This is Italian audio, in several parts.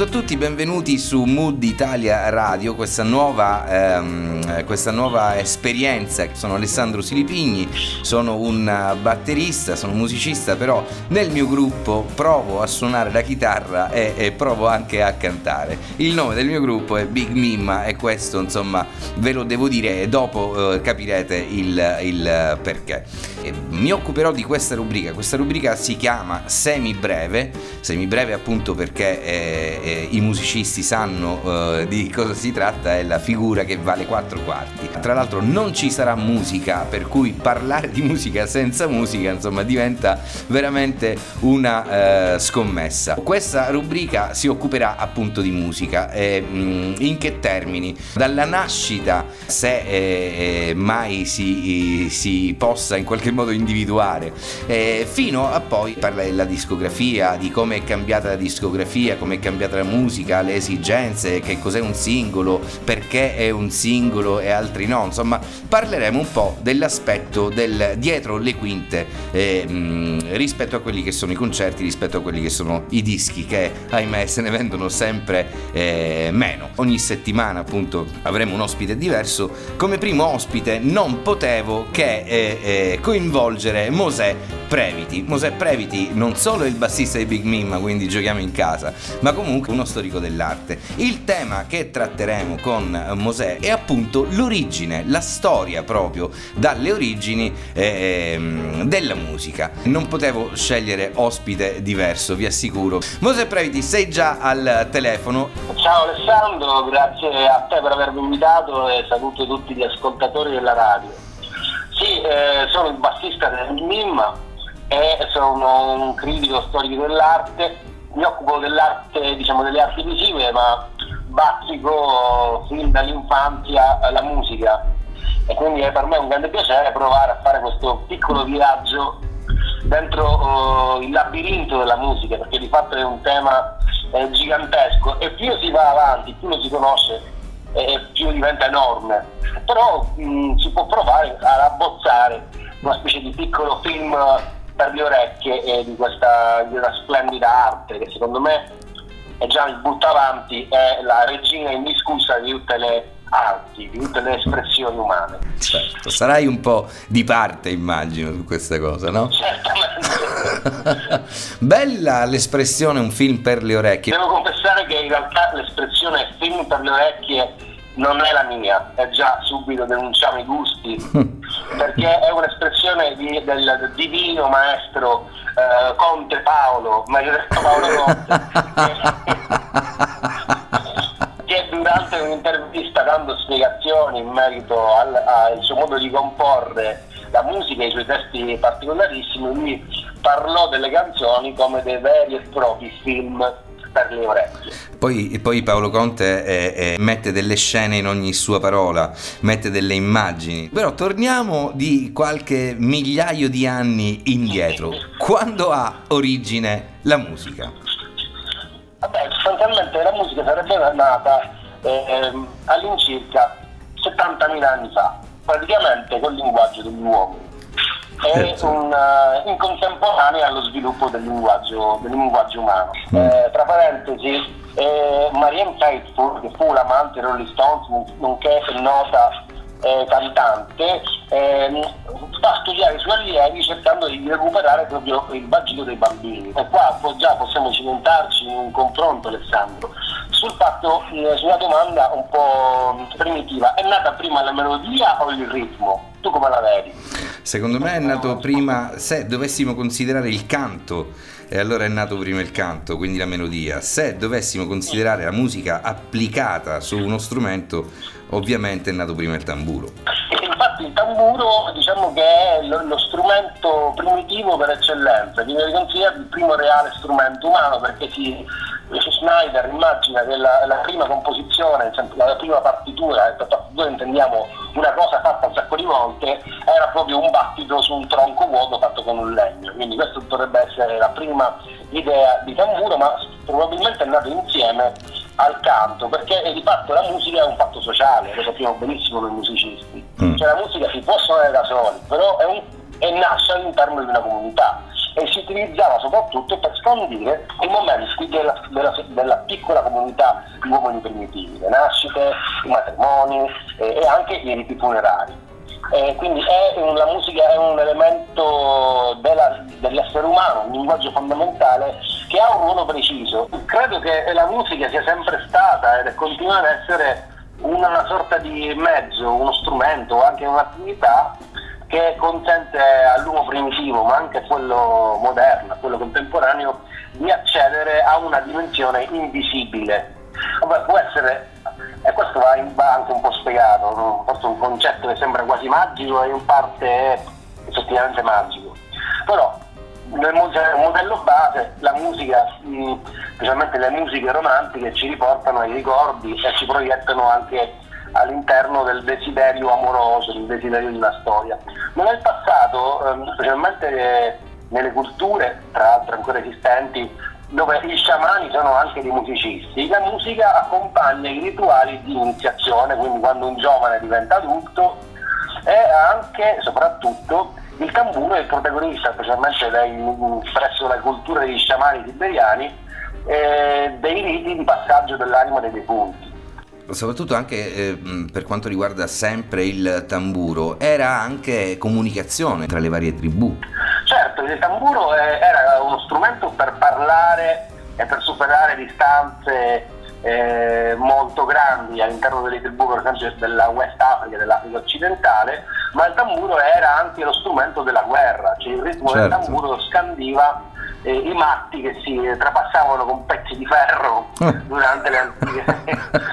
saluto a tutti, benvenuti su Mood Italia Radio, questa nuova, ehm, questa nuova esperienza. Sono Alessandro Silipigni, sono un batterista, sono musicista, però nel mio gruppo provo a suonare la chitarra e, e provo anche a cantare. Il nome del mio gruppo è Big Mimma e questo insomma ve lo devo dire e dopo eh, capirete il, il perché. E mi occuperò di questa rubrica, questa rubrica si chiama Semi Breve, semi breve appunto perché... Eh, eh, i musicisti sanno eh, di cosa si tratta, è la figura che vale quattro quarti. Tra l'altro non ci sarà musica, per cui parlare di musica senza musica insomma diventa veramente una eh, scommessa. Questa rubrica si occuperà appunto di musica. Mm, in che termini? Dalla nascita, se eh, eh, mai si, si, possa in qualche modo individuare, eh, fino a poi parlare della discografia, di come è cambiata la discografia, come è cambiata la musica, le esigenze, che cos'è un singolo, perché è un singolo e altri no. Insomma, parleremo un po' dell'aspetto del dietro le quinte eh, mh, rispetto a quelli che sono i concerti, rispetto a quelli che sono i dischi, che ahimè se ne vendono sempre eh, meno. Ogni settimana appunto avremo un ospite diverso. Come primo ospite non potevo che eh, eh coinvolgere Mosè Previti. Mosè Previti non solo è il bassista di Big Mim, quindi giochiamo in casa, ma comunque uno storico dell'arte. Il tema che tratteremo con Mosè è appunto l'origine, la storia proprio dalle origini eh, della musica. Non potevo scegliere ospite diverso, vi assicuro. Mosè Previti, sei già al telefono. Ciao Alessandro, grazie a te per avermi invitato e saluto tutti gli ascoltatori della radio. Sì, eh, sono il bassista del MIM e sono un critico storico dell'arte, mi occupo dell'arte, diciamo delle arti visive, ma bazzico fin dall'infanzia la musica e quindi è per me un grande piacere provare a fare questo piccolo viaggio dentro uh, il labirinto della musica, perché di fatto è un tema eh, gigantesco e più si va avanti, più lo si conosce e più diventa enorme. Però mh, si può provare ad abbozzare una specie di piccolo film per le orecchie e di questa, di una splendida arte che secondo me è già il butta avanti, è la regina indiscussa di tutte le arti, di tutte le espressioni umane. Certo, sarai un po' di parte immagino su questa cosa, no? Certamente. Bella l'espressione un film per le orecchie. Devo confessare che in realtà l'espressione film per le orecchie non è la mia, è già subito denunciamo i gusti, perché è un'espressione di, del divino maestro eh, Conte Paolo, detto Paolo Conte, che durante un'intervista dando spiegazioni in merito al, al suo modo di comporre la musica e i suoi testi particolarissimi, lui parlò delle canzoni come dei veri e propri film per le orecchie. Poi, poi Paolo Conte eh, eh, mette delle scene in ogni sua parola, mette delle immagini. Però torniamo di qualche migliaio di anni indietro. Quando ha origine la musica? Vabbè, sostanzialmente la musica sarebbe nata eh, all'incirca 70.000 anni fa, praticamente col linguaggio degli uomini è un, uh, in contemporanea allo sviluppo del linguaggio, del linguaggio umano. Mm. Eh, tra parentesi, eh, Marianne Faithfull, che fu l'amante Rolling Stones, nonché nota eh, cantante, ehm, fa studiare i suoi allievi cercando di recuperare proprio il vagito dei bambini. E qua già possiamo cimentarci in un confronto, Alessandro, sul fatto, eh, sulla domanda un po' primitiva, è nata prima la melodia o il ritmo? Tu come la vedi? Secondo me è nato prima, se dovessimo considerare il canto, e allora è nato prima il canto, quindi la melodia. Se dovessimo considerare la musica applicata su uno strumento, ovviamente è nato prima il tamburo. Infatti il tamburo diciamo che è lo, lo strumento primitivo per eccellenza, viene considerato il primo reale strumento umano perché si Schneider immagina che la, la prima composizione, la prima partitura, e per partitura intendiamo una cosa fatta un sacco di volte, era proprio un battito su un tronco vuoto fatto con un legno. Quindi questa dovrebbe essere la prima idea di tamburo, ma probabilmente è nato insieme al canto, perché di fatto la musica è un fatto sociale, lo sappiamo benissimo noi musicisti. Mm. Cioè la musica si può suonare da soli, però è, un, è nasce all'interno di una comunità e si utilizzava soprattutto per scandire i momenti della della, della, piccola comunità di uomini primitivi, le nascite, i matrimoni eh, e anche i riti funerari. Eh, quindi un, la musica è un elemento della, dell'essere umano, un linguaggio fondamentale che ha un ruolo preciso. Credo che la musica sia sempre stata ed continua ad essere una sorta di mezzo, uno strumento, anche un'attività che consente all'uomo primitivo, ma anche a quello moderno, a quello contemporaneo, di accedere a una dimensione invisibile. Può essere, e questo va, anche un po' spiegato, forse un concetto che sembra quasi magico e in parte è effettivamente magico. Però nel modello base la musica, specialmente le musiche romantiche, ci riportano ai ricordi e ci proiettano anche all'interno del desiderio amoroso, del desiderio di una storia. Ma nel passato, ehm, specialmente nelle culture, tra l'altro ancora esistenti, dove gli sciamani sono anche dei musicisti, la musica accompagna i rituali di iniziazione, quindi quando un giovane diventa adulto, e anche e soprattutto il tamburo è il protagonista, specialmente dai, presso la cultura degli sciamani siberiani, eh, dei riti di passaggio dell'anima dei defunti soprattutto anche eh, per quanto riguarda sempre il tamburo, era anche comunicazione tra le varie tribù. Certo, il tamburo eh, era uno strumento per parlare e per superare distanze eh, molto grandi all'interno delle tribù, per esempio della West Africa, dell'Africa occidentale, ma il tamburo era anche lo strumento della guerra, cioè il ritmo certo. del tamburo scandiva eh, i matti che si trapassavano con pezzi di ferro durante le antiche,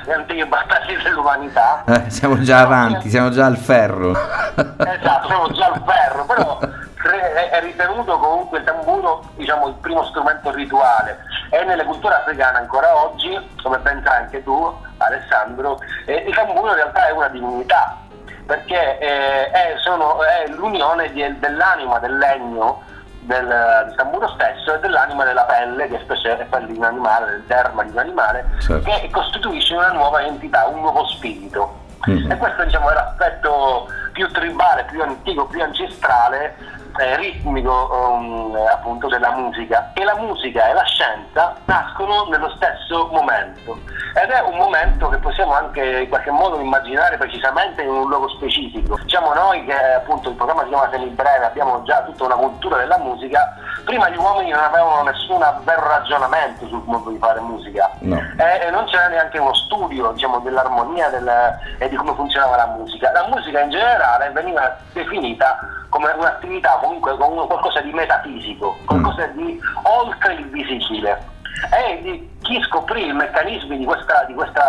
le antiche battaglie dell'umanità. Eh, siamo già avanti, siamo già al ferro. esatto, siamo già al ferro, però è ritenuto comunque il tamburo diciamo, il primo strumento rituale e nelle culture africane ancora oggi, come ben sai anche tu Alessandro, eh, il tamburo in realtà è una divinità perché eh, è, sono, è, l'unione di, dell'anima del legno del, del tamburo stesso e dell'anima della pelle, che spesso è quella di un animale, del derma di un animale, certo. che costituisce una nuova entità, un nuovo spirito. Mm-hmm. E questo diciamo, è l'aspetto più tribale, più antico, più ancestrale eh, ritmico um, appunto della musica e la musica e la scienza nascono nello stesso momento ed è un momento che possiamo anche in qualche modo immaginare precisamente in un luogo specifico. Diciamo noi che appunto il programma si chiama Semibreve, abbiamo già tutta una cultura della musica, prima gli uomini non avevano nessun vero ragionamento sul modo di fare musica no. e, e, non c'era neanche uno studio diciamo, dell'armonia del, e di come funzionava la musica. La musica in generale veniva definita come un'attività comunque come qualcosa di metafisico, qualcosa di oltre il visibile. E di chi scoprì i meccanismi di questa, di questa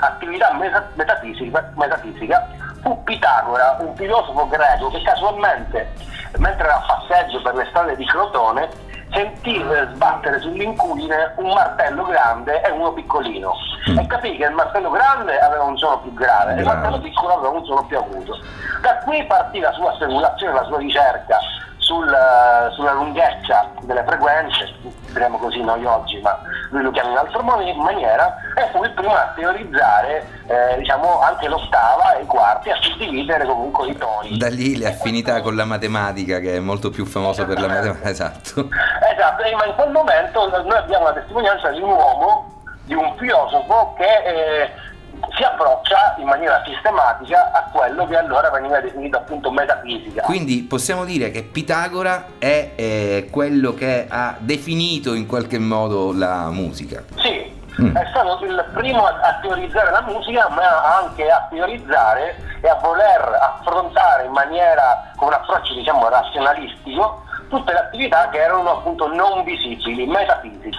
attività metafisica, metafisica fu Pitagora, un filosofo greco che casualmente, mentre era a passeggio per le strade di Crotone, sentì sbattere sull'inculine un martello grande e uno piccolino mm. e capì che il martello grande aveva un suono più grave e il martello piccolo aveva un suono più acuto. Da qui partì la sua speculazione, la sua ricerca sul, sulla lunghezza delle frequenze, diremo così noi oggi, ma lui lo chiama in un'altra maniera, e fu il primo a teorizzare eh, diciamo, anche l'ottava e i quarti, a suddividere comunque i toni. Da lì le affinità con la matematica, che è molto più famosa per la matematica, esatto. Esatto, ma in quel momento noi abbiamo la testimonianza di un uomo, di un filosofo che... Eh, si approccia in maniera sistematica a quello che allora veniva definito appunto metafisica. Quindi possiamo dire che Pitagora è eh, quello che ha definito in qualche modo la musica. Sì, mm. è stato il primo a, a teorizzare la musica, ma anche a teorizzare e a voler affrontare in maniera con un approccio diciamo razionalistico tutte le attività che erano appunto non visibili, metafisiche.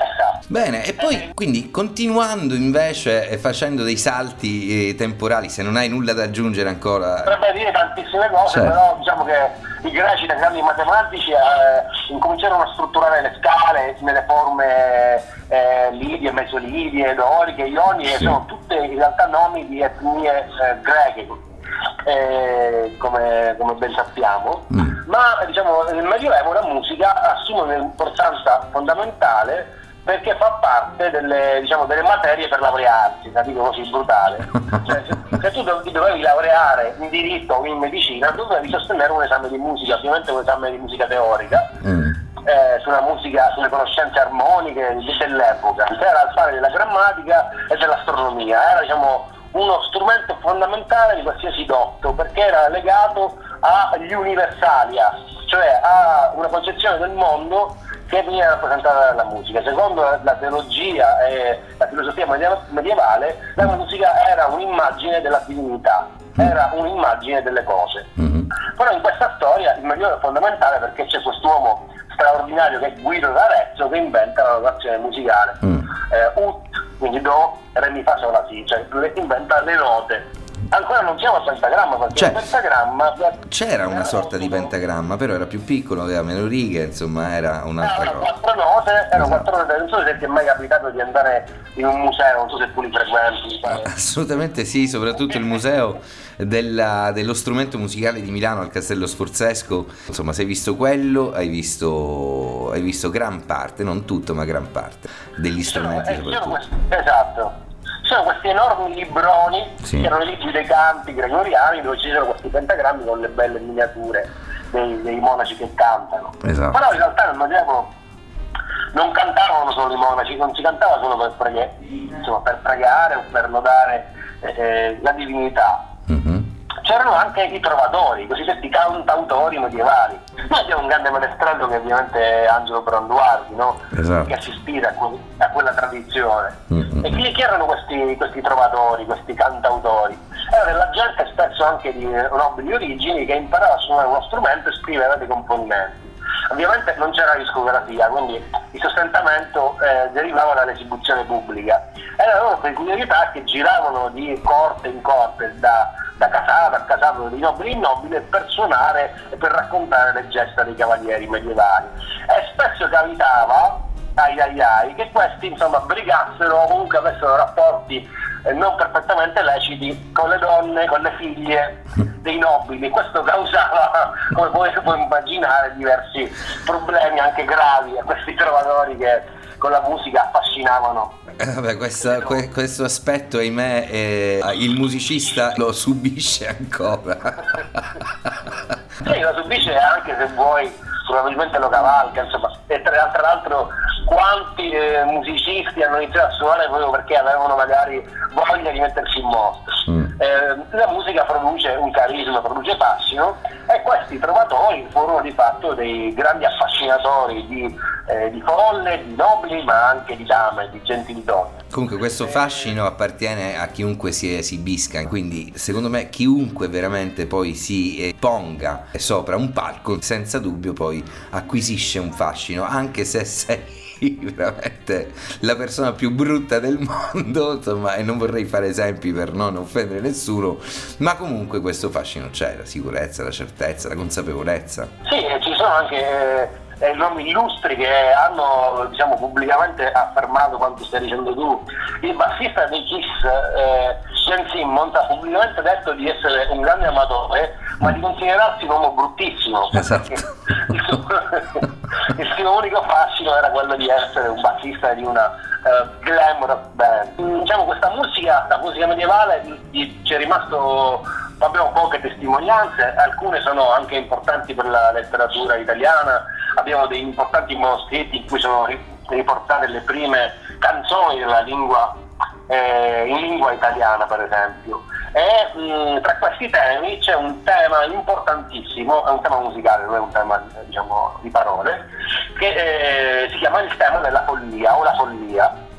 Bene, e poi quindi continuando invece e facendo dei salti eh, temporali, se non hai nulla da aggiungere ancora. Potrebbe dire tantissime cose, certo. però diciamo che i greci da grandi matematici eh, incominciarono a strutturare le scale nelle forme eh, lidie, mesolidie, doriche, ionie, sì. sono tutte in realtà nomi di etnie eh, greche eh, come, come, ben sappiamo, mm. ma diciamo, nel Medioevo la musica assume un'importanza fondamentale perché fa parte delle, diciamo, delle materie per laurearsi, la dico così brutale. Cioè, se, se, tu dovevi laureare in diritto o in medicina, dovevi sostenere un esame di musica, ovviamente un esame di musica teorica, mm. eh, sulla musica, sulle conoscenze armoniche dell'epoca, era il fare della grammatica e dell'astronomia, era diciamo, uno strumento fondamentale di qualsiasi dotto perché era legato agli universalia, cioè a una concezione del mondo che veniva rappresentata dalla musica. Secondo la teologia e la filosofia medievale, la musica era un'immagine della divinità, mm. era un'immagine delle cose. Mm-hmm. Però in questa storia il Medioevo è fondamentale perché c'è quest'uomo straordinario che è Guido d'Arezzo che inventa la notazione musicale. Mm. Eh, ut, quindi do, re mi fa sola si, cioè inventa le note ancora non siamo a pentagramma perché cioè, pentagramma c'era una sorta di pentagramma però era più piccolo aveva meno righe insomma era un'altra erano cosa. quattro note erano esatto. quattro note non so se ti è mai capitato di andare in un museo non so se tu li frequenti assolutamente sì soprattutto il museo della, dello strumento musicale di Milano al Castello Sforzesco. Insomma se hai visto quello hai visto, hai visto gran parte non tutto ma gran parte degli strumenti eh, soprattutto. esatto sono questi enormi libroni sì. che erano i libri dei canti gregoriani dove ci sono questi pentagrammi con le belle miniature dei, dei monaci che cantano. Esatto. Però in realtà nel Medioevo non cantavano solo i monaci, non si cantava solo per, pregare, insomma, per pregare o per lodare eh, eh la divinità. Mm-hmm c'erano anche i trovatori, i cosiddetti cantautori medievali. Noi abbiamo un grande maestranzo che ovviamente è Angelo Branduardi, no? esatto. che si ispira a, que- a quella tradizione. Mm-hmm. E chi, chi erano questi, questi, trovatori, questi cantautori? Era della gente spesso anche di nobili origini che imparava a suonare uno strumento e scrivere dei componimenti. Ovviamente non c'era discografia, quindi il sostentamento eh, derivava dall'esibizione pubblica. Erano loro peculiarità che giravano di corte in corte, da da casato a casato di nobile in nobile per suonare e per raccontare le gesta dei cavalieri medievali. E spesso capitava ai ai ai che questi insomma brigassero o comunque avessero rapporti eh, non perfettamente leciti con le donne, con le figlie dei nobili. Questo causava, come puoi, puoi immaginare, diversi problemi anche gravi a questi trovatori che con la musica affascinavano eh, vabbè, questa, que, questo aspetto, ahimè, eh, il musicista lo subisce ancora. sì, lo subisce anche se vuoi, probabilmente lo cavalca, insomma. E tra, tra l'altro quanti eh, musicisti hanno iniziato a suonare proprio perché avevano magari voglia di mettersi in mostra. Mm. Eh, la musica produce un carisma, produce fascino e questi trovatori furono di fatto dei grandi affascinatori di eh, di folle, di nobili, ma anche di dame, di gentili donne. Comunque questo fascino appartiene a chiunque si esibisca, quindi secondo me chiunque veramente poi si eh, ponga sopra un palco, senza dubbio poi acquisisce un fascino, anche se sei veramente la persona più brutta del mondo, insomma, e non vorrei fare esempi per non offendere nessuno, ma comunque questo fascino c'è, la sicurezza, la certezza, la consapevolezza. Sì, ci sono anche eh, eh, nomi illustri che hanno diciamo, pubblicamente affermato quanto stai dicendo tu. Il bassista dei Kiss, eh, Jen Simmons, ha pubblicamente detto di essere un grande amatore, ma di considerarsi un uomo bruttissimo. Esatto. Il suo, il suo, unico fascino era quello di essere un bassista di una uh, glamorous band. Diciamo questa musica, la musica medievale, ci è rimasto abbiamo poche testimonianze, alcune sono anche importanti per la letteratura italiana, abbiamo dei importanti manoscritti in cui sono riportate le prime canzoni della lingua, eh, in lingua italiana per esempio. E mh, tra questi temi c'è un tema importantissimo, è un tema musicale, non è un tema diciamo, di parole, che eh, si chiama il tema della follia o la follia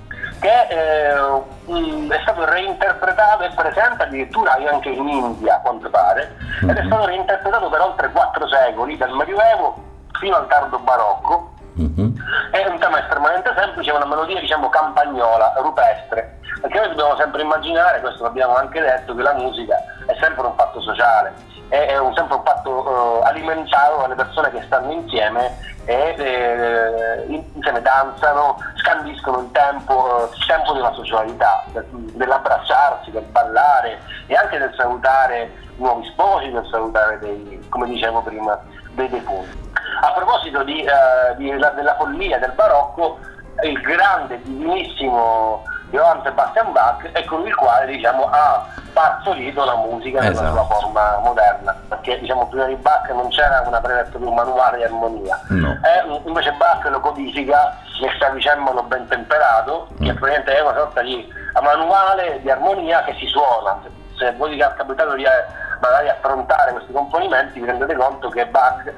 che eh, è stato reinterpretato e presente addirittura anche in India, a quanto pare, ed è mhm. stato reinterpretato per oltre quattro secoli, dal Medioevo fino al tardo barocco. Uh-huh. È un tema estremamente semplice, una melodia diciamo campagnola, rupestre, perché noi dobbiamo sempre immaginare, questo l'abbiamo anche detto, che la musica è sempre un fatto sociale, è, un, sempre un fatto uh, alimentato dalle persone che stanno insieme e eh, insieme danzano, scandiscono il tempo, il tempo della socialità, dell'abbracciarsi, del ballare e anche del salutare nuovi sposi, del salutare dei, come dicevo prima, dei defunti. A proposito di, uh, di, la, della follia del barocco, il grande, divinissimo Johann Sebastian Bach è colui il quale diciamo, ha partorito la musica nella Esatto. sua forma moderna, perché diciamo, prima di Bach non c'era una predetta di un manuale di armonia, No. Eh, invece Bach lo codifica nel clavicembalo ben temperato, che Mm. praticamente è una sorta di manuale di armonia che si suona. Se, voi vi è capitato di magari affrontare questi componimenti, vi rendete conto che Bach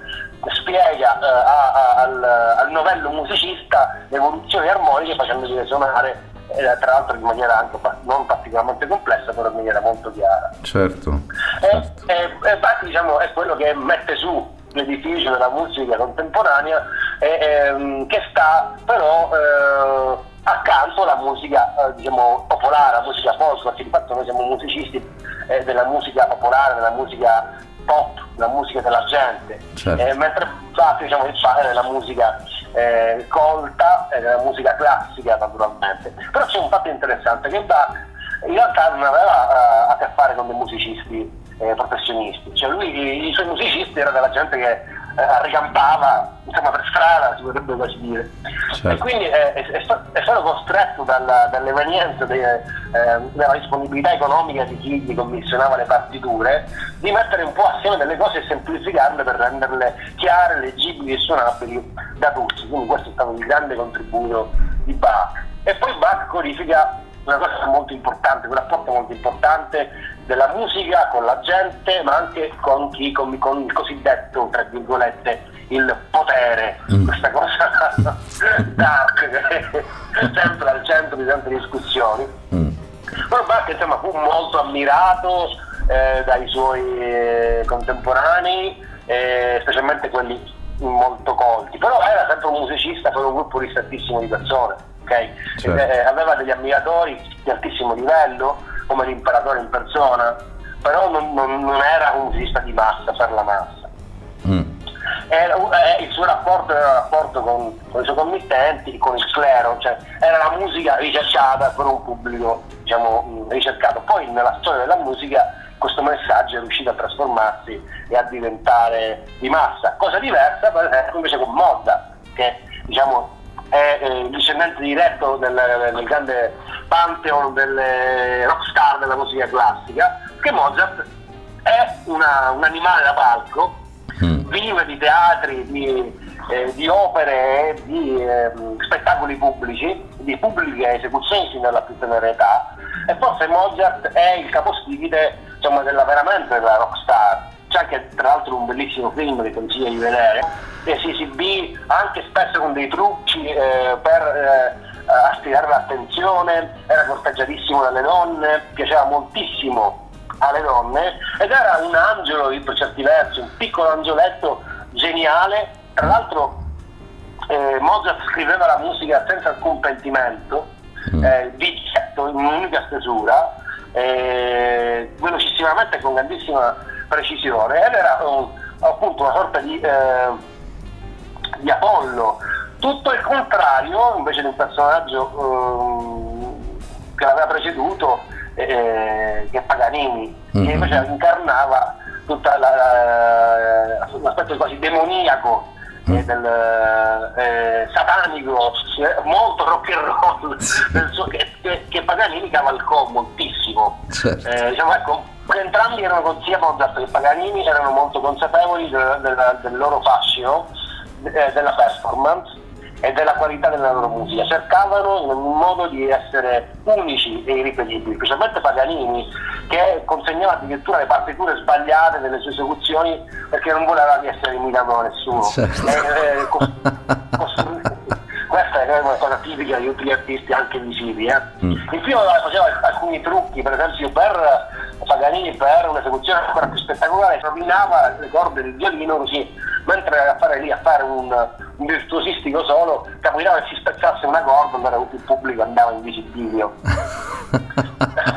spiega eh, a- a- al, al novello musicista le evoluzioni armoniche facendole suonare eh, tra l'altro in maniera anche non particolarmente complessa, però in maniera molto chiara. Certo, E, certo. e- e Bach diciamo, è quello che mette su l'edificio della musica contemporanea e, ehm, che sta però eh, accanto alla musica eh, diciamo, popolare, alla musica folk, perché di fatto noi siamo musicisti eh, della musica popolare, della musica pop, della musica della gente, Certo. Eh, mentre Bach diciamo, il padre della musica eh, colta e della musica classica naturalmente. Però c'è un fatto interessante che Bach in realtà non aveva eh, a che fare con dei musicisti eh, professionisti, cioè lui i, i suoi musicisti erano della gente che eh, ricampava insomma per strada si potrebbe così dire. Certo. e quindi eh, è, è sta- è stato costretto dalla, dall'evenienza de- eh, della disponibilità economica di chi gli commissionava le partiture di mettere un po' assieme delle cose e semplificarle per renderle chiare, leggibili e suonabili da tutti. Quindi questo è stato il grande contributo di Bach. E poi Bach codifica una cosa molto importante, un rapporto molto importante della musica con la gente, ma anche con chi, con, con il cosiddetto, tra virgolette, il potere, Mm. questa cosa dark che è sempre al centro di tante discussioni. Mm. Però Bach insomma, fu molto ammirato eh, dai suoi eh, contemporanei, eh, specialmente quelli molto colti, però era sempre un musicista con un gruppo ristrettissimo di persone, ok? Certo. Eh, aveva degli ammiratori di altissimo livello, come l'imperatore in persona, però non, non- non era un musicista di massa per la massa. Mm. Era eh, il suo rapporto era un rapporto con, con i suoi committenti, con il clero, cioè era la musica ricercata per un pubblico diciamo, mh, ricercato. Poi nella storia della musica questo messaggio è riuscito a trasformarsi e a diventare di massa. Cosa diversa per esempio invece con Mozart, che diciamo, è eh, il discendente diretto del, del grande pantheon delle rockstar della musica classica, che Mozart è una- un animale da palco Mm. vive di teatri, di, eh, di opere e di ehm, spettacoli pubblici, di pubbliche esecuzioni sin dalla più tenera età e forse Mozart è il capostipite insomma, della veramente della rockstar. C'è anche tra l'altro un bellissimo film che consiglio di vedere. E si esibì anche spesso con dei trucchi eh, per eh, attirare l'attenzione, era corteggiatissimo dalle donne, piaceva moltissimo alle donne ed era un angelo per certi versi, un piccolo angioletto geniale, tra l'altro eh, Mozart scriveva la musica senza alcun pentimento, Mm. eh, di getto in un'unica stesura, eh, velocissimamente con grandissima precisione ed era un- appunto una sorta di, eh, di Apollo, tutto il contrario invece di un personaggio ehm, che l'aveva preceduto, eh, che è Paganini, Mhm. che invece incarnava tutta la- la- l'aspetto quasi demoniaco eh, Mm. del eh, satanico, eh, molto rock and roll, suo- che, che- che Paganini cavalcò moltissimo. Certo. Eh, diciamo, ecco, entrambi erano con- sia Mozart che Paganini erano molto consapevoli del, del- del loro fascino, eh, della performance e della qualità della loro musica. Cercavano in un modo di essere unici e irripetibili, specialmente Paganini, che consegnava addirittura le partiture sbagliate delle sue esecuzioni perché non voleva di essere imitato da nessuno. Certo. Eh, eh, cos- costru- questa è una cosa tipica di tutti gli artisti anche visivi. Eh. Mm. In più eh, faceva alcuni trucchi, per esempio per Paganini per un'esecuzione ancora più spettacolare, rovinava le corde del violino così, mentre a fare lì a fare un, un virtuosistico solo, capitava che si spezzasse una corda, allora il pubblico andava in visibilio.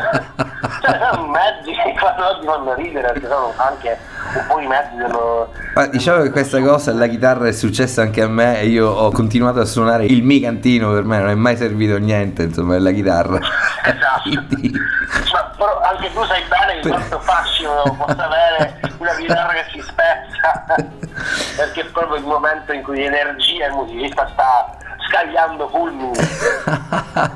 cioè mezzi che quando oggi fanno ridere, perché sono anche un po' i mezzi dello... Ma diciamo che questa cosa alla chitarra è successa anche a me e io ho continuato a suonare il mi cantino per me non è mai servito niente insomma la chitarra Esatto. Ma però anche tu sai bene che quanto fascino possa avere una chitarra che si spezza perché è proprio il momento in cui l'energia il musicista sta scagliando fulmini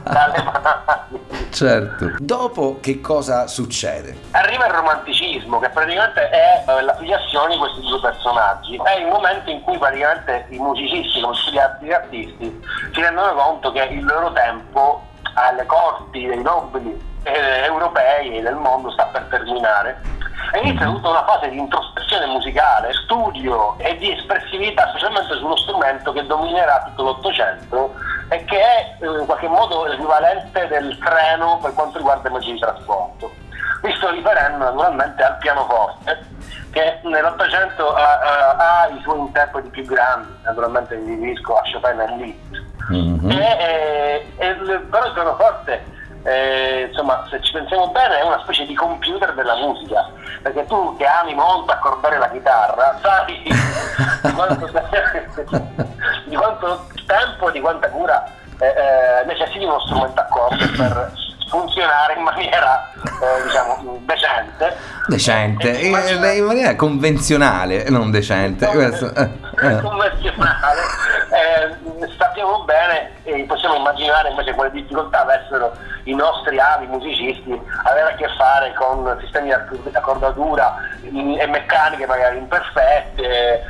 dalle mani. Certo. Dopo che cosa succede? Arriva il romanticismo, che praticamente è eh, la filiazione di questi due personaggi. È il momento in cui praticamente i musicisti, come tutti gli altri artisti, si rendono conto che il loro tempo alle corti dei nobili eh, europei e del mondo sta per terminare e inizia tutta una fase di introspezione musicale, studio e di espressività, specialmente sullo strumento che dominerà tutto l'Ottocento e che è eh, in qualche modo l'equivalente del treno per quanto riguarda i mezzi di trasporto. Mi sto riferendo naturalmente al pianoforte, che nell'Ottocento ha, ha, ha, i suoi interpreti più grandi, naturalmente mi riferisco a Chopin e Liszt. Mm-hmm. E, e, e, però il pianoforte eh, insomma, se ci pensiamo bene, è una specie di computer della musica, perché tu che ami molto accordare la chitarra, sai di quanto, di quanto tempo e di quanta cura eh, eh, necessiti uno strumento a corde per funzionare in maniera eh, diciamo decente. Decente. In maniera, in maniera convenzionale non decente. Convenzionale. Eh, sappiamo bene e possiamo immaginare invece quale difficoltà avessero i nostri avi musicisti avere a che fare con sistemi di accordatura e meccaniche magari imperfette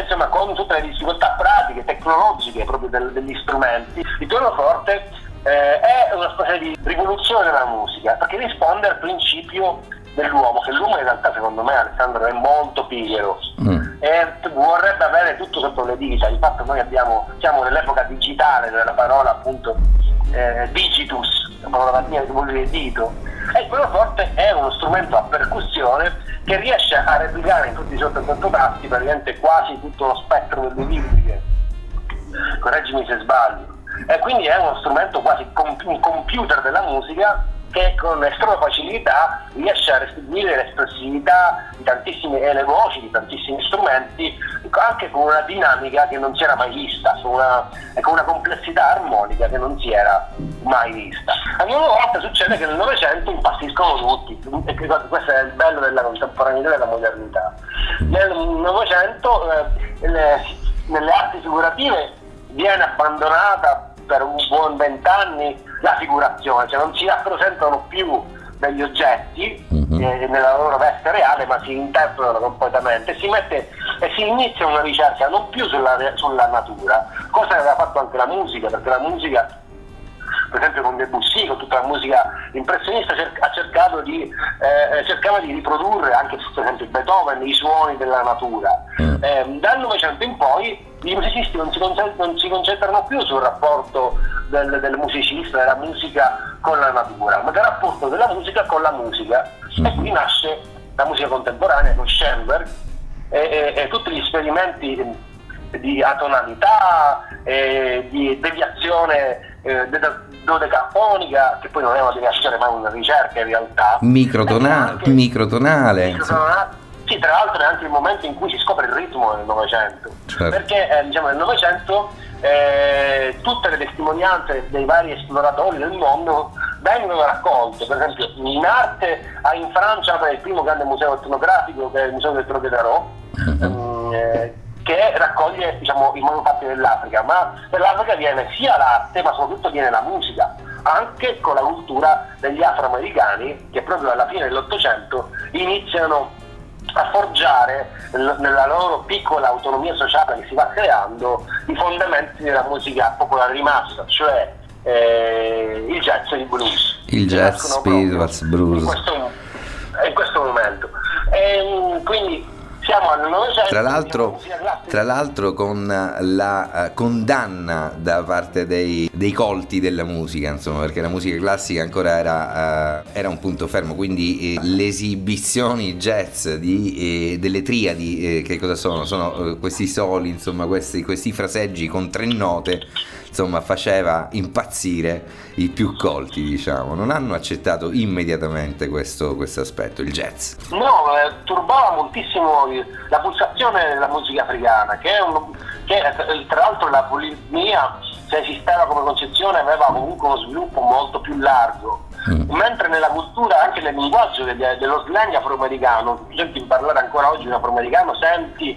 insomma con tutte le difficoltà pratiche, tecnologiche proprio del, degli strumenti, il pianoforte eh, è una specie di rivoluzione della musica perché risponde al principio dell'uomo, che l'uomo in realtà secondo me Alessandro è molto pigliero. Mm. e vorrebbe avere tutto sotto le dita, infatti noi abbiamo, siamo nell'epoca digitale della parola appunto eh, digitus, la parola latina che vuol dire dito, e il pianoforte è uno strumento a percussione che riesce a replicare in tutti i 78 tasti praticamente quasi tutto lo spettro delle ritmiche, correggimi se sbaglio, e quindi è uno strumento quasi un computer della musica che con estrema facilità riesce a restituire l'espressività di tantissime e le voci di tantissimi strumenti anche con una dinamica che non si era mai vista con una, con una complessità armonica che non si era mai vista. A una volta succede che nel Novecento impazziscono tutti e questo è il bello della contemporaneità e della modernità. Nel Novecento eh, nelle arti figurative viene abbandonata per un buon vent'anni la figurazione, cioè non si rappresentano più degli oggetti mm-hmm. eh, nella loro veste reale, ma si interpretano completamente si mette, e si inizia una ricerca non più sulla, sulla natura, cosa che aveva fatto anche la musica, perché la musica per esempio con Debussy, con tutta la musica impressionista, ha cercato di, eh, cercava di riprodurre anche per esempio Beethoven i suoni della natura. Mm. Eh, dal Novecento in poi i musicisti non si, non si, concentrano più sul rapporto del, del, musicista, della musica con la natura, ma del rapporto della musica con la musica. Mm. E qui nasce la musica contemporanea con Schoenberg e, e, e tutti gli esperimenti di atonalità, eh, di deviazione eh, dodecafonica, che poi non è una deviazione ma una ricerca in realtà. Microtona- anche, microtonale. microtonale sì, tra l'altro è anche il momento in cui si scopre il ritmo nel Novecento, certo. perché eh, diciamo, nel Novecento eh, tutte le testimonianze dei vari esploratori del mondo vengono raccolte, per esempio in arte in Francia il primo grande museo etnografico che è il Museo del Trocadero, mm-hmm. eh, che raccoglie diciamo, i manufatti dell'Africa, ma nell'Africa viene sia l'arte ma soprattutto viene la musica, anche con la cultura degli afroamericani che proprio alla fine dell'Ottocento iniziano a forgiare nella loro piccola autonomia sociale che si va creando i fondamenti della musica popolare rimasta, cioè eh, il jazz e il blues. Il jazz, Spirituals, blues. In questo, in questo momento. E, ehm, quindi siamo al Novecento. Tra l'altro, tra l'altro con la uh, condanna da parte dei, dei, colti della musica, insomma, perché la musica classica ancora era, uh, era un punto fermo, quindi eh, le esibizioni jazz di, eh, delle triadi, eh, che cosa sono? Sono eh, questi soli, insomma, questi, questi fraseggi con tre note insomma faceva impazzire i più colti diciamo. Non hanno accettato immediatamente questo, questo aspetto il jazz. No eh, turbava moltissimo la pulsazione della musica africana che, è un, che tra l'altro la polimia se esisteva come concezione aveva comunque uno sviluppo molto più largo. Mm. mentre nella cultura anche nel linguaggio dello slang afroamericano senti parlare ancora oggi un afroamericano senti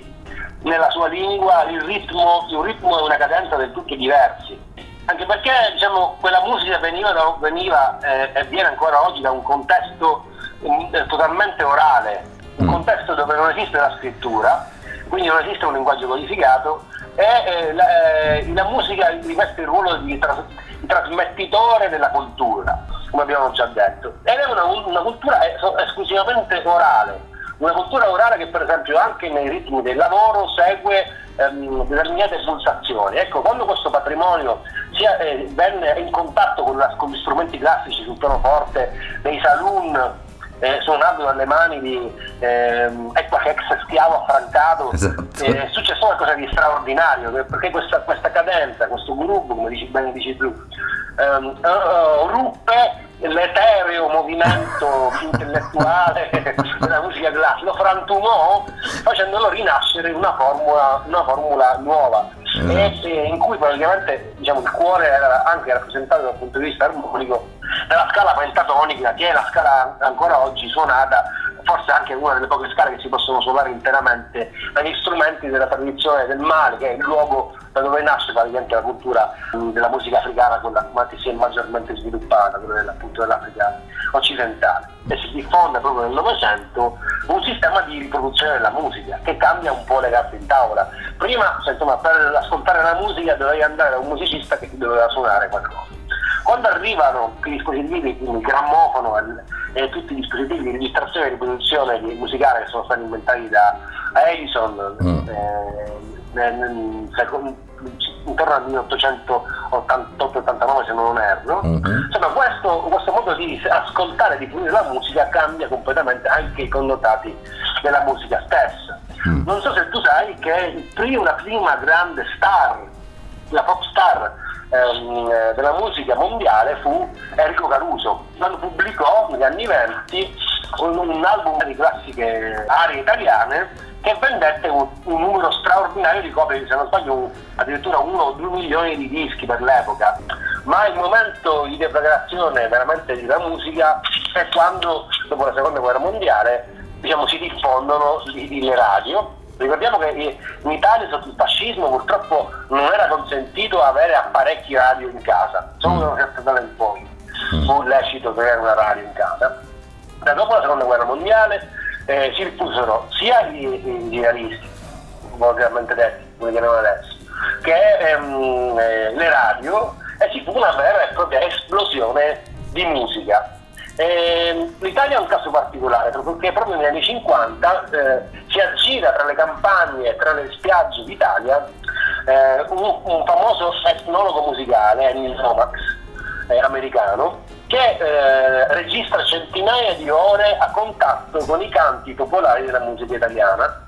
nella sua lingua il ritmo, un ritmo e una cadenza del tutto diversi. anche perché diciamo, quella musica veniva, da, veniva eh, e viene ancora oggi da un contesto eh, totalmente orale, un mm. contesto dove non esiste la scrittura, quindi non esiste un linguaggio codificato e eh, la, eh, la, musica riveste il ruolo di, tras- di, trasmettitore della cultura, come abbiamo già detto, ed è una, una cultura esclusivamente orale, una cultura orale che per esempio anche nei ritmi del lavoro segue ehm, determinate pulsazioni. Ecco, quando questo patrimonio sia, eh, venne in contatto con, la, con, gli strumenti classici sul pianoforte, nei saloon, eh, suonato dalle mani di ehm, ecco, ex schiavo affrancato, esatto. eh, è successo qualcosa di straordinario, perché questa, questa cadenza, questo gruppo, come dici, bene dici tu, uh, ruppe l'etereo movimento intellettuale della musica classica, lo frantumò facendolo rinascere in una formula, una formula nuova esatto. e, in cui praticamente diciamo, il cuore era anche rappresentato dal punto di vista armonico della scala pentatonica che è la scala ancora oggi suonata forse anche una delle poche scale che si possono suonare interamente dagli strumenti della tradizione del Mali, che è il luogo da dove nasce praticamente la cultura della musica africana, quella che si è maggiormente sviluppata, quella appunto dell'Africa occidentale. E si diffonde proprio nel Novecento un sistema di riproduzione della musica che cambia un po' le carte in tavola. Prima, insomma, per ascoltare la musica dovevi andare da un musicista che ti doveva suonare qualcosa. Quando arrivano i dispositivi, quindi il grammofono e, e tutti i dispositivi di registrazione e riproduzione musicale che sono stati inventati da Edison, mm. eh, intorno al 1888-89 se non erro, mm-hmm. insomma questo, questo, modo di ascoltare e di fruire la musica cambia completamente anche i connotati della musica stessa. Mm. Non so se tu sai che prima, la prima grande star, la pop star ehm, della musica mondiale fu Enrico Caruso, quando pubblicò negli anni 20 un, un album di classiche arie italiane che vendette un, un, numero straordinario di copie, se non sbaglio addirittura uno o due milioni di dischi per l'epoca. Ma il momento di deflagrazione veramente della musica è quando, dopo la seconda guerra mondiale, diciamo, si diffondono le radio Ricordiamo che in Italia sotto il fascismo purtroppo non era consentito avere apparecchi radio in casa, solo da una certa età in poi fu lecito avere una radio in casa. Da dopo la seconda guerra mondiale eh, si diffusero sia gli, gli giornalisti, volgarmente detti, come chiamano adesso, che ehm, eh, le radio e ci fu una vera e propria esplosione di musica eh, L'Italia è un caso particolare perché proprio negli anni 50 eh, si aggira tra le campagne e tra le spiagge d'Italia eh, un, un, famoso etnologo musicale, Neil Lomax, eh, americano, che eh, registra centinaia di ore a contatto con i canti popolari della musica italiana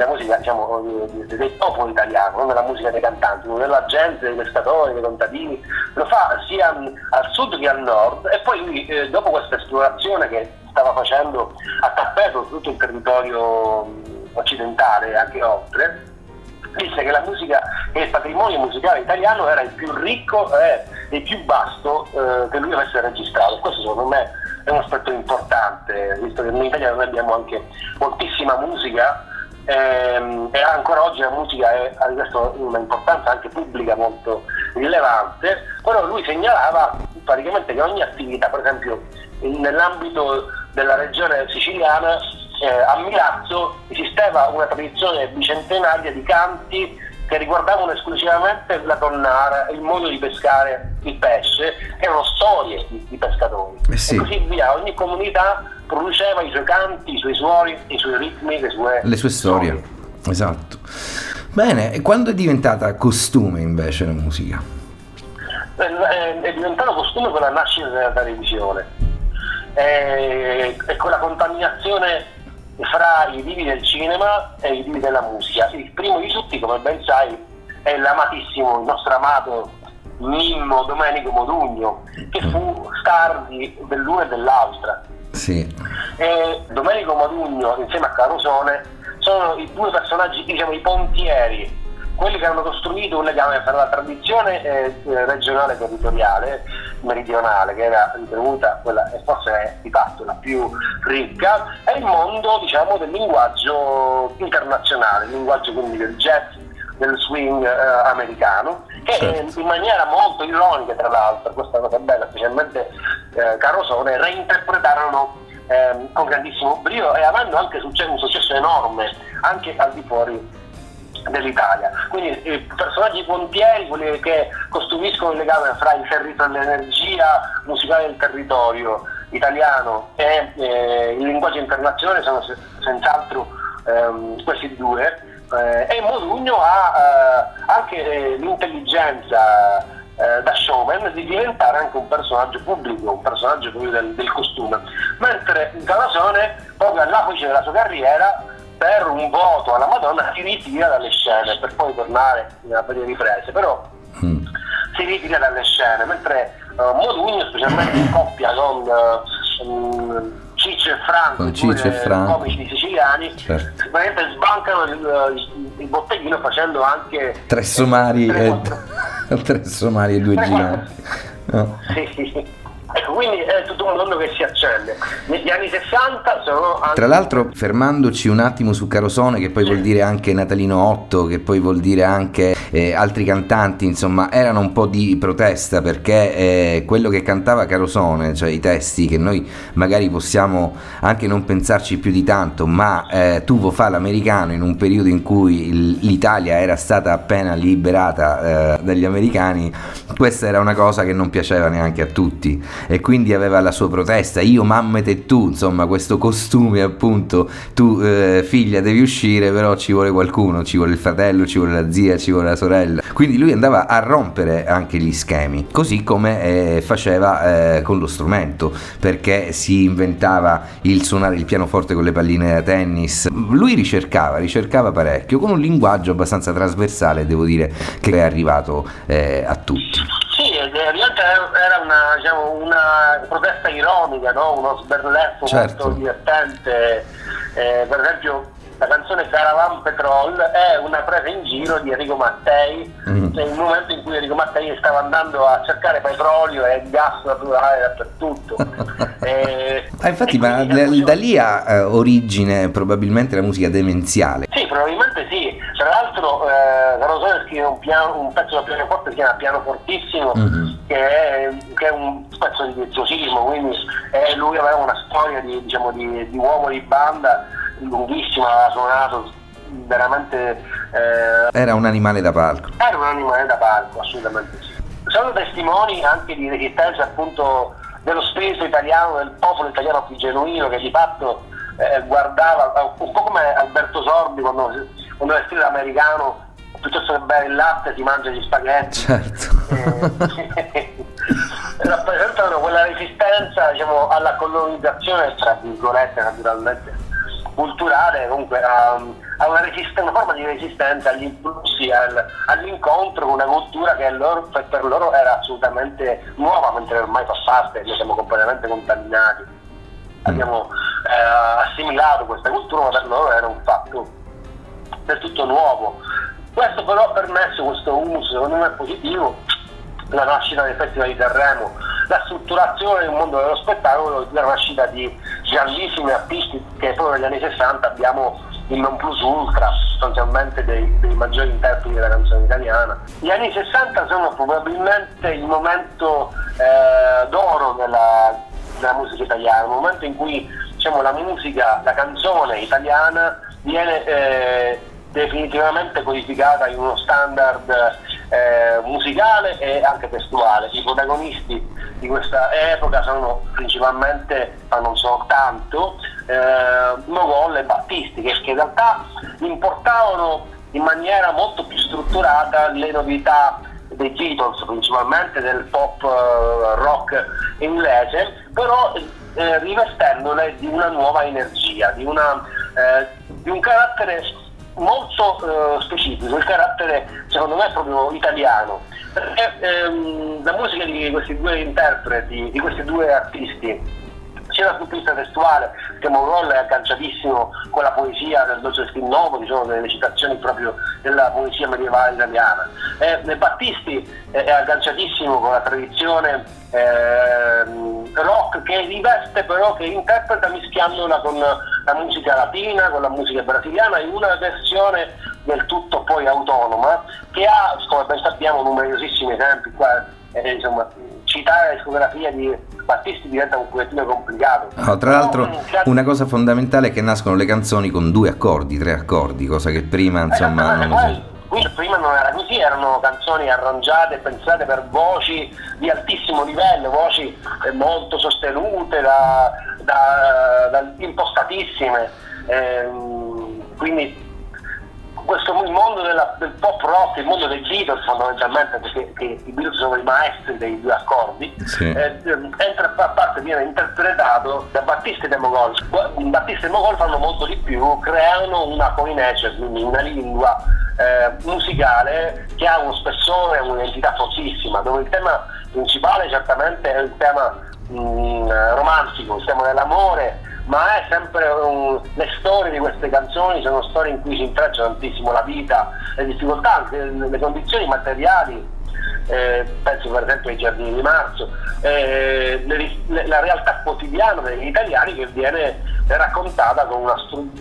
la musica diciamo, del popolo italiano, non della musica dei cantanti, non della gente, dei pescatori, dei contadini, lo fa sia al sud che al nord e poi lui eh, dopo questa esplorazione che stava facendo a tappeto tutto il territorio occidentale e anche oltre, disse che la musica, che il patrimonio musicale italiano era il più ricco e il più vasto eh, che lui avesse registrato. Questo secondo me è un aspetto importante, visto che noi abbiamo anche moltissima musica ehm, e ancora oggi la musica è, ha rivestito un'importanza anche pubblica molto rilevante, però lui segnalava praticamente che ogni attività, per esempio nell'ambito della regione siciliana, eh, a Milazzo esisteva una tradizione bicentenaria di canti che riguardavano esclusivamente la tonnara, il modo di pescare il pesce, erano storie di, di pescatori. Eh sì. E così via, ogni comunità produceva i suoi canti, i suoi suoni, i suoi ritmi, le sue, le sue storie. storie. Esatto. Bene, e quando è diventata costume invece la musica? È, è diventato costume con la nascita della televisione e, e con la contaminazione fra i divi del cinema e i divi della musica. Il primo di tutti, come ben sai, è l'amatissimo, il nostro amato Mimmo Domenico Modugno, che fu star di, dell'una e dell'altra. Sì. E Domenico Modugno insieme a Carosone sono i due personaggi, diciamo, i pontieri, quelli che hanno costruito un legame tra la tradizione eh, regionale territoriale meridionale, che era ritenuta quella e forse è di fatto la più ricca, e il mondo diciamo, del linguaggio internazionale, il linguaggio quindi del jazz, del swing eh, americano, che certo. in maniera molto ironica tra l'altro, questa è una cosa bella, specialmente eh, Carosone, reinterpretarono eh, con grandissimo brio e avendo anche successo, un successo enorme anche al di fuori dell'Italia. Quindi i personaggi pontieri, quelli che costruiscono il legame fra il territorio, l'energia musicale del territorio italiano e eh, il linguaggio internazionale sono senz'altro ehm, questi due. Eh, e Modugno ha eh, anche l'intelligenza eh, da showman di diventare anche un personaggio pubblico, un personaggio del, del costume, mentre Galasone proprio all'apice della sua carriera per un voto alla Madonna si ritira dalle scene per poi tornare nella varie riprese, però mm. si ritira dalle scene, mentre uh, Modugno, specialmente in coppia con uh, Ciccio e Franco, con Ciccio e Franco. comici siciliani, certo. sicuramente sbancano il, il, il, botteghino facendo anche tre somari, tre, e, tre somari e due giganti. No. Sì, sì. Ecco, quindi è tutto un mondo che si accende. Negli anni 60 sono... Anche... Tra l'altro, fermandoci un attimo su Carosone, che poi sì. vuol dire anche Natalino Otto, che poi vuol dire anche eh, altri cantanti, insomma, erano un po' di protesta perché eh, quello che cantava Carosone, cioè i testi che noi magari possiamo anche non pensarci più di tanto, ma eh, tu vuoi fare l'americano in un periodo in cui l'Italia era stata appena liberata eh, dagli americani, questa era una cosa che non piaceva neanche a tutti e quindi aveva la sua protesta, io mamma e tu, insomma questo costume appunto, tu eh, figlia devi uscire però ci vuole qualcuno, ci vuole il fratello, ci vuole la zia, ci vuole la sorella, quindi lui andava a rompere anche gli schemi, così come eh, faceva eh, con lo strumento, perché si inventava il suonare il pianoforte con le palline da tennis, lui ricercava, ricercava parecchio, con un linguaggio abbastanza trasversale, devo dire che è arrivato eh, a tutti. Sì, ovviamente era una, diciamo, una protesta ironica, no? uno sberleffo certo. molto divertente. Eh, per esempio la canzone Caravan Petrol è una presa in giro di Enrico Mattei, mm. nel momento in cui Enrico Mattei stava andando a cercare petrolio e gas naturale dappertutto. e, ah, infatti, ma da, da, lì ha eh, origine probabilmente la musica demenziale. Sì, probabilmente sì. L'altro eh, Carosone scrive un, piano, un pezzo da pianoforte che si chiama Piano Fortissimo, mm-hmm. che, è, che, è, un pezzo di virtuosismo, quindi eh, lui aveva una storia di, diciamo, di, di uomo di banda lunghissima, ha suonato veramente... Eh, era un animale da palco. Era un animale da palco, assolutamente sì. Sono testimoni anche di resistenza appunto dello spirito italiano, del popolo italiano più genuino che di fatto eh, guardava, un po' come Alberto Sordi quando, quando è stile americano, piuttosto che bere il latte si mangia gli spaghetti. Certo. Eh, rappresentano quella resistenza diciamo, alla colonizzazione, tra virgolette naturalmente, culturale comunque ha, ha una, una, forma di resistenza agli impulsi, al, all'incontro con una cultura che loro, per loro era assolutamente nuova, mentre ormai fa parte, noi siamo completamente contaminati. Abbiamo eh, assimilato questa cultura, ma per loro era un fatto del tutto nuovo. Questo però ha permesso, questo humus secondo me positivo, la nascita del Festival di Sanremo, la strutturazione del mondo dello spettacolo, la nascita di grandissimi artisti che proprio negli anni 60 abbiamo il non plus ultra sostanzialmente dei, dei, maggiori interpreti della canzone italiana. Gli anni 60 sono probabilmente il momento eh, d'oro della, della, musica italiana, il momento in cui diciamo, la musica, la canzone italiana viene eh, definitivamente codificata in uno standard eh, musicale e anche testuale. I protagonisti di questa epoca sono principalmente, ma non soltanto, eh, Mogol e Battisti, che in realtà importavano in maniera molto più strutturata le novità dei Beatles, principalmente del pop uh, rock inglese, però eh, rivestendole di una nuova energia, di, una, eh, di un carattere molto eh, specifico, il carattere secondo me proprio italiano, perché ehm, la musica di questi due interpreti, di questi due artisti, sia dal punto di vista testuale, che Mogol è agganciatissimo con la poesia del Dolce Spinnovo, ci sono delle citazioni proprio della poesia medievale italiana. Eh, Battisti è agganciatissimo con la tradizione eh, rock che riveste però, che interpreta mischiandola con la musica latina, con la musica brasiliana in una versione del tutto poi autonoma che ha, come ben sappiamo, numerosissimi esempi qua, eh, insomma, citare la discografia di Battisti diventa un pochettino complicato. No, tra l'altro una cosa fondamentale è che nascono le canzoni con due accordi, tre accordi, cosa che prima insomma non si... Quindi prima non era così, erano canzoni arrangiate, pensate per voci di altissimo livello, voci eh, molto sostenute, da, da, da impostatissime. Ehm, quindi questo il mondo della, del pop rock, il mondo dei Beatles fondamentalmente, perché i Beatles sono i maestri dei due accordi, sì. eh, entra a parte viene interpretato da Battista e Mogol. Battista e Mogol fanno molto di più, creano una coinage, quindi una lingua eh, musicale che ha uno spessore, un'entità fortissima, dove il tema principale certamente è il tema mh, mm, romantico, il tema dell'amore, ma è sempre un, le storie di queste canzoni sono storie in cui si intreccia tantissimo la vita, le difficoltà, le condizioni materiali. Eh, penso per esempio ai giardini di marzo, eh, le, la realtà quotidiana degli italiani che viene raccontata con, una,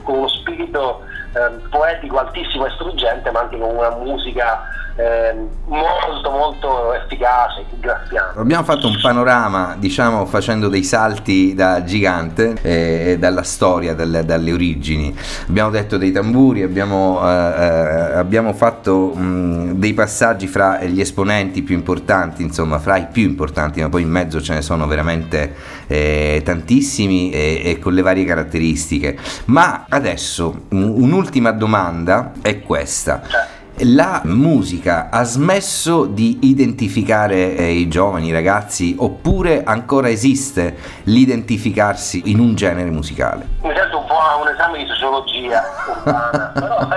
con uno spirito eh, poetico altissimo e struggente, ma anche con una musica eh, molto molto efficace, graffiante. Abbiamo fatto un panorama, diciamo, facendo dei salti da gigante eh, dalla storia, dalle, dalle, origini. Abbiamo detto dei tamburi, abbiamo, eh, eh, abbiamo fatto mh, dei passaggi fra gli esponenti più importanti, insomma, fra i più importanti, ma poi in mezzo ce ne sono veramente eh, tantissimi e, e con le varie caratteristiche. Ma adesso un'ultima domanda è questa. La musica ha smesso di identificare eh, i giovani, i ragazzi, oppure ancora esiste l'identificarsi in un genere musicale? Mi sento un po' un esame di sociologia urbana, però,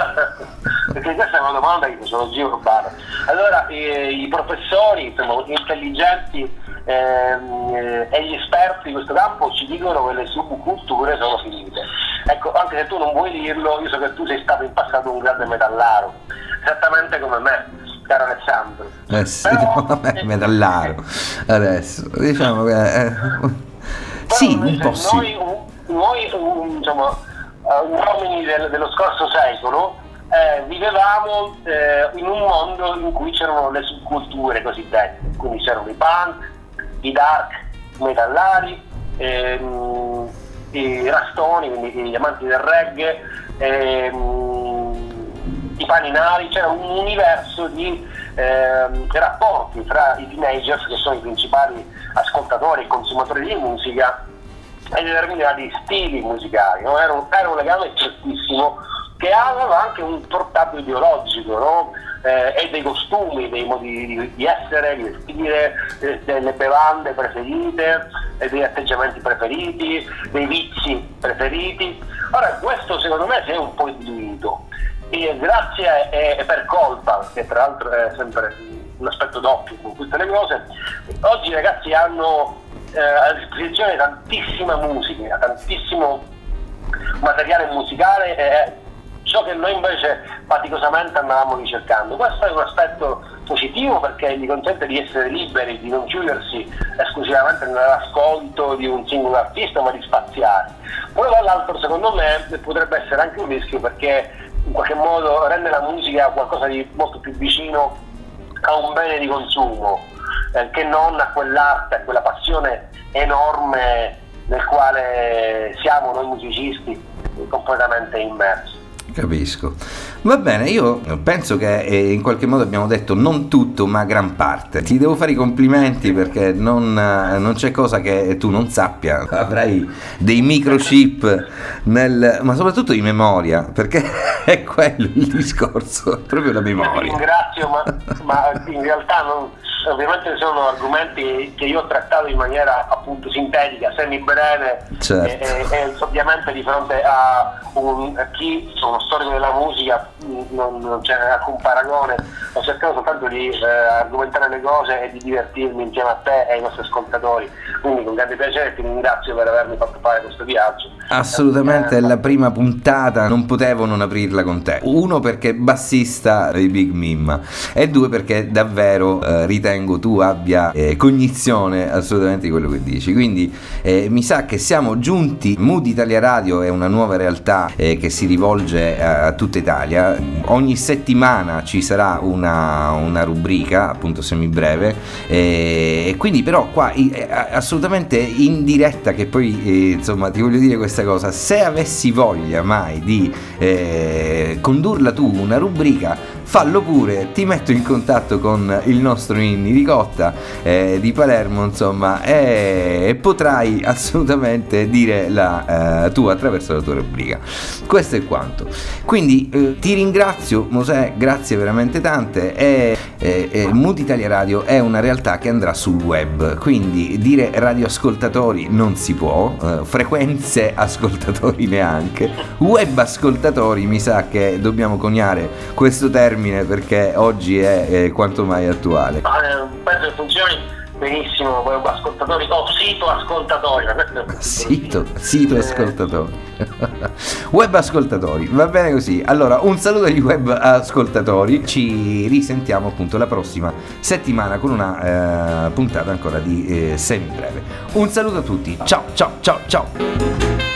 perché questa è una domanda di sociologia urbana. Allora, eh, i professori, insomma, intelligenti ehm, e gli esperti di questo campo ci dicono che le subculture sono finite. Ecco, anche se tu non vuoi dirlo, io so che tu sei stato in passato un grande metallaro esattamente come me, caro Alessandro. Eh sì, Però, vabbè, metallaro. Adesso, diciamo che... Eh, sì, un po' sì. Noi, noi diciamo, uomini del, dello scorso secolo eh, vivevamo eh, in un mondo in cui c'erano le subculture cosiddette, quindi c'erano i punk, i dark, i metallari, ehm, i rastoni, quindi gli amanti del reggae, ehm, i paninari, c'era un universo di eh, rapporti tra i teenagers che sono i principali ascoltatori e consumatori di musica e determinati stili musicali, no? era, un, era, un, legame strettissimo che aveva anche un portato ideologico no? eh, e dei costumi, dei modi di, di essere, di vestire, eh, delle bevande preferite, eh, degli atteggiamenti preferiti, dei vizi preferiti. Ora questo secondo me si è un po' diluito e grazie e per colpa, che tra l'altro è sempre un aspetto doppio con tutte le cose, oggi i ragazzi hanno eh, a disposizione tantissima musica, tantissimo materiale musicale e ciò che noi invece faticosamente andavamo ricercando. Questo è un aspetto positivo perché gli consente di essere liberi, di non chiudersi esclusivamente nell'ascolto di un singolo artista, ma di spaziare. Poi dall'altro secondo me potrebbe essere anche un rischio perché in qualche modo rende la musica qualcosa di molto più vicino a un bene di consumo eh, che non a quell'arte, a quella passione enorme nel quale siamo noi musicisti completamente immersi. Capisco. Va bene, io penso che eh, in qualche modo abbiamo detto non tutto, ma gran parte. Ti devo fare i complimenti perché non, eh, non c'è cosa che tu non sappia. Avrai dei microchip nel, ma soprattutto di memoria, perché è quello il discorso, proprio la memoria. Ti ringrazio, ma, ma in realtà non ovviamente sono argomenti che io ho trattato in maniera appunto sintetica, semi-breve certo. e, e, ovviamente di fronte a, un, a chi sono storico della musica non, non c'è alcun paragone, ho cercato soltanto di eh, argomentare le cose e di divertirmi insieme a te e ai nostri ascoltatori, quindi con grande piacere ti ringrazio per avermi fatto fare questo viaggio. Assolutamente, la prima puntata, non potevo non aprirla con te. Uno perché bassista dei Big Mimma e due perché davvero eh, ritengo tu abbia eh, cognizione assolutamente di quello che dici. Quindi eh, mi sa che siamo giunti. Mood Italia Radio è una nuova realtà eh, che si rivolge a, a, tutta Italia. Ogni settimana ci sarà una, una rubrica, appunto semibreve, eh, e quindi però qua assolutamente in diretta che poi eh, insomma ti voglio dire questa cosa, se avessi voglia mai di eh, condurla tu una rubrica fallo pure, ti metto in contatto con il nostro Inni Ricotta eh, di Palermo, insomma, e, potrai assolutamente dire la eh, tua attraverso la tua rubrica. Questo è quanto. Quindi eh, ti ringrazio, Mosè, grazie veramente tante. E, e, e Mood Italia Radio è una realtà che andrà sul web, quindi dire radioascoltatori non si può, eh, frequenze ascoltatori neanche, web ascoltatori mi sa che dobbiamo coniare questo termine termine perché oggi è, è quanto mai attuale. Ah, eh, penso che funzioni benissimo web ascoltatori o oh, sito ascoltatori. Sito, sito ascoltatori. web ascoltatori, va bene così. Allora, un saluto agli web ascoltatori. Ci risentiamo appunto la prossima settimana con una eh, puntata ancora di eh, semi breve. Un saluto a tutti. Ciao, ciao, ciao, ciao.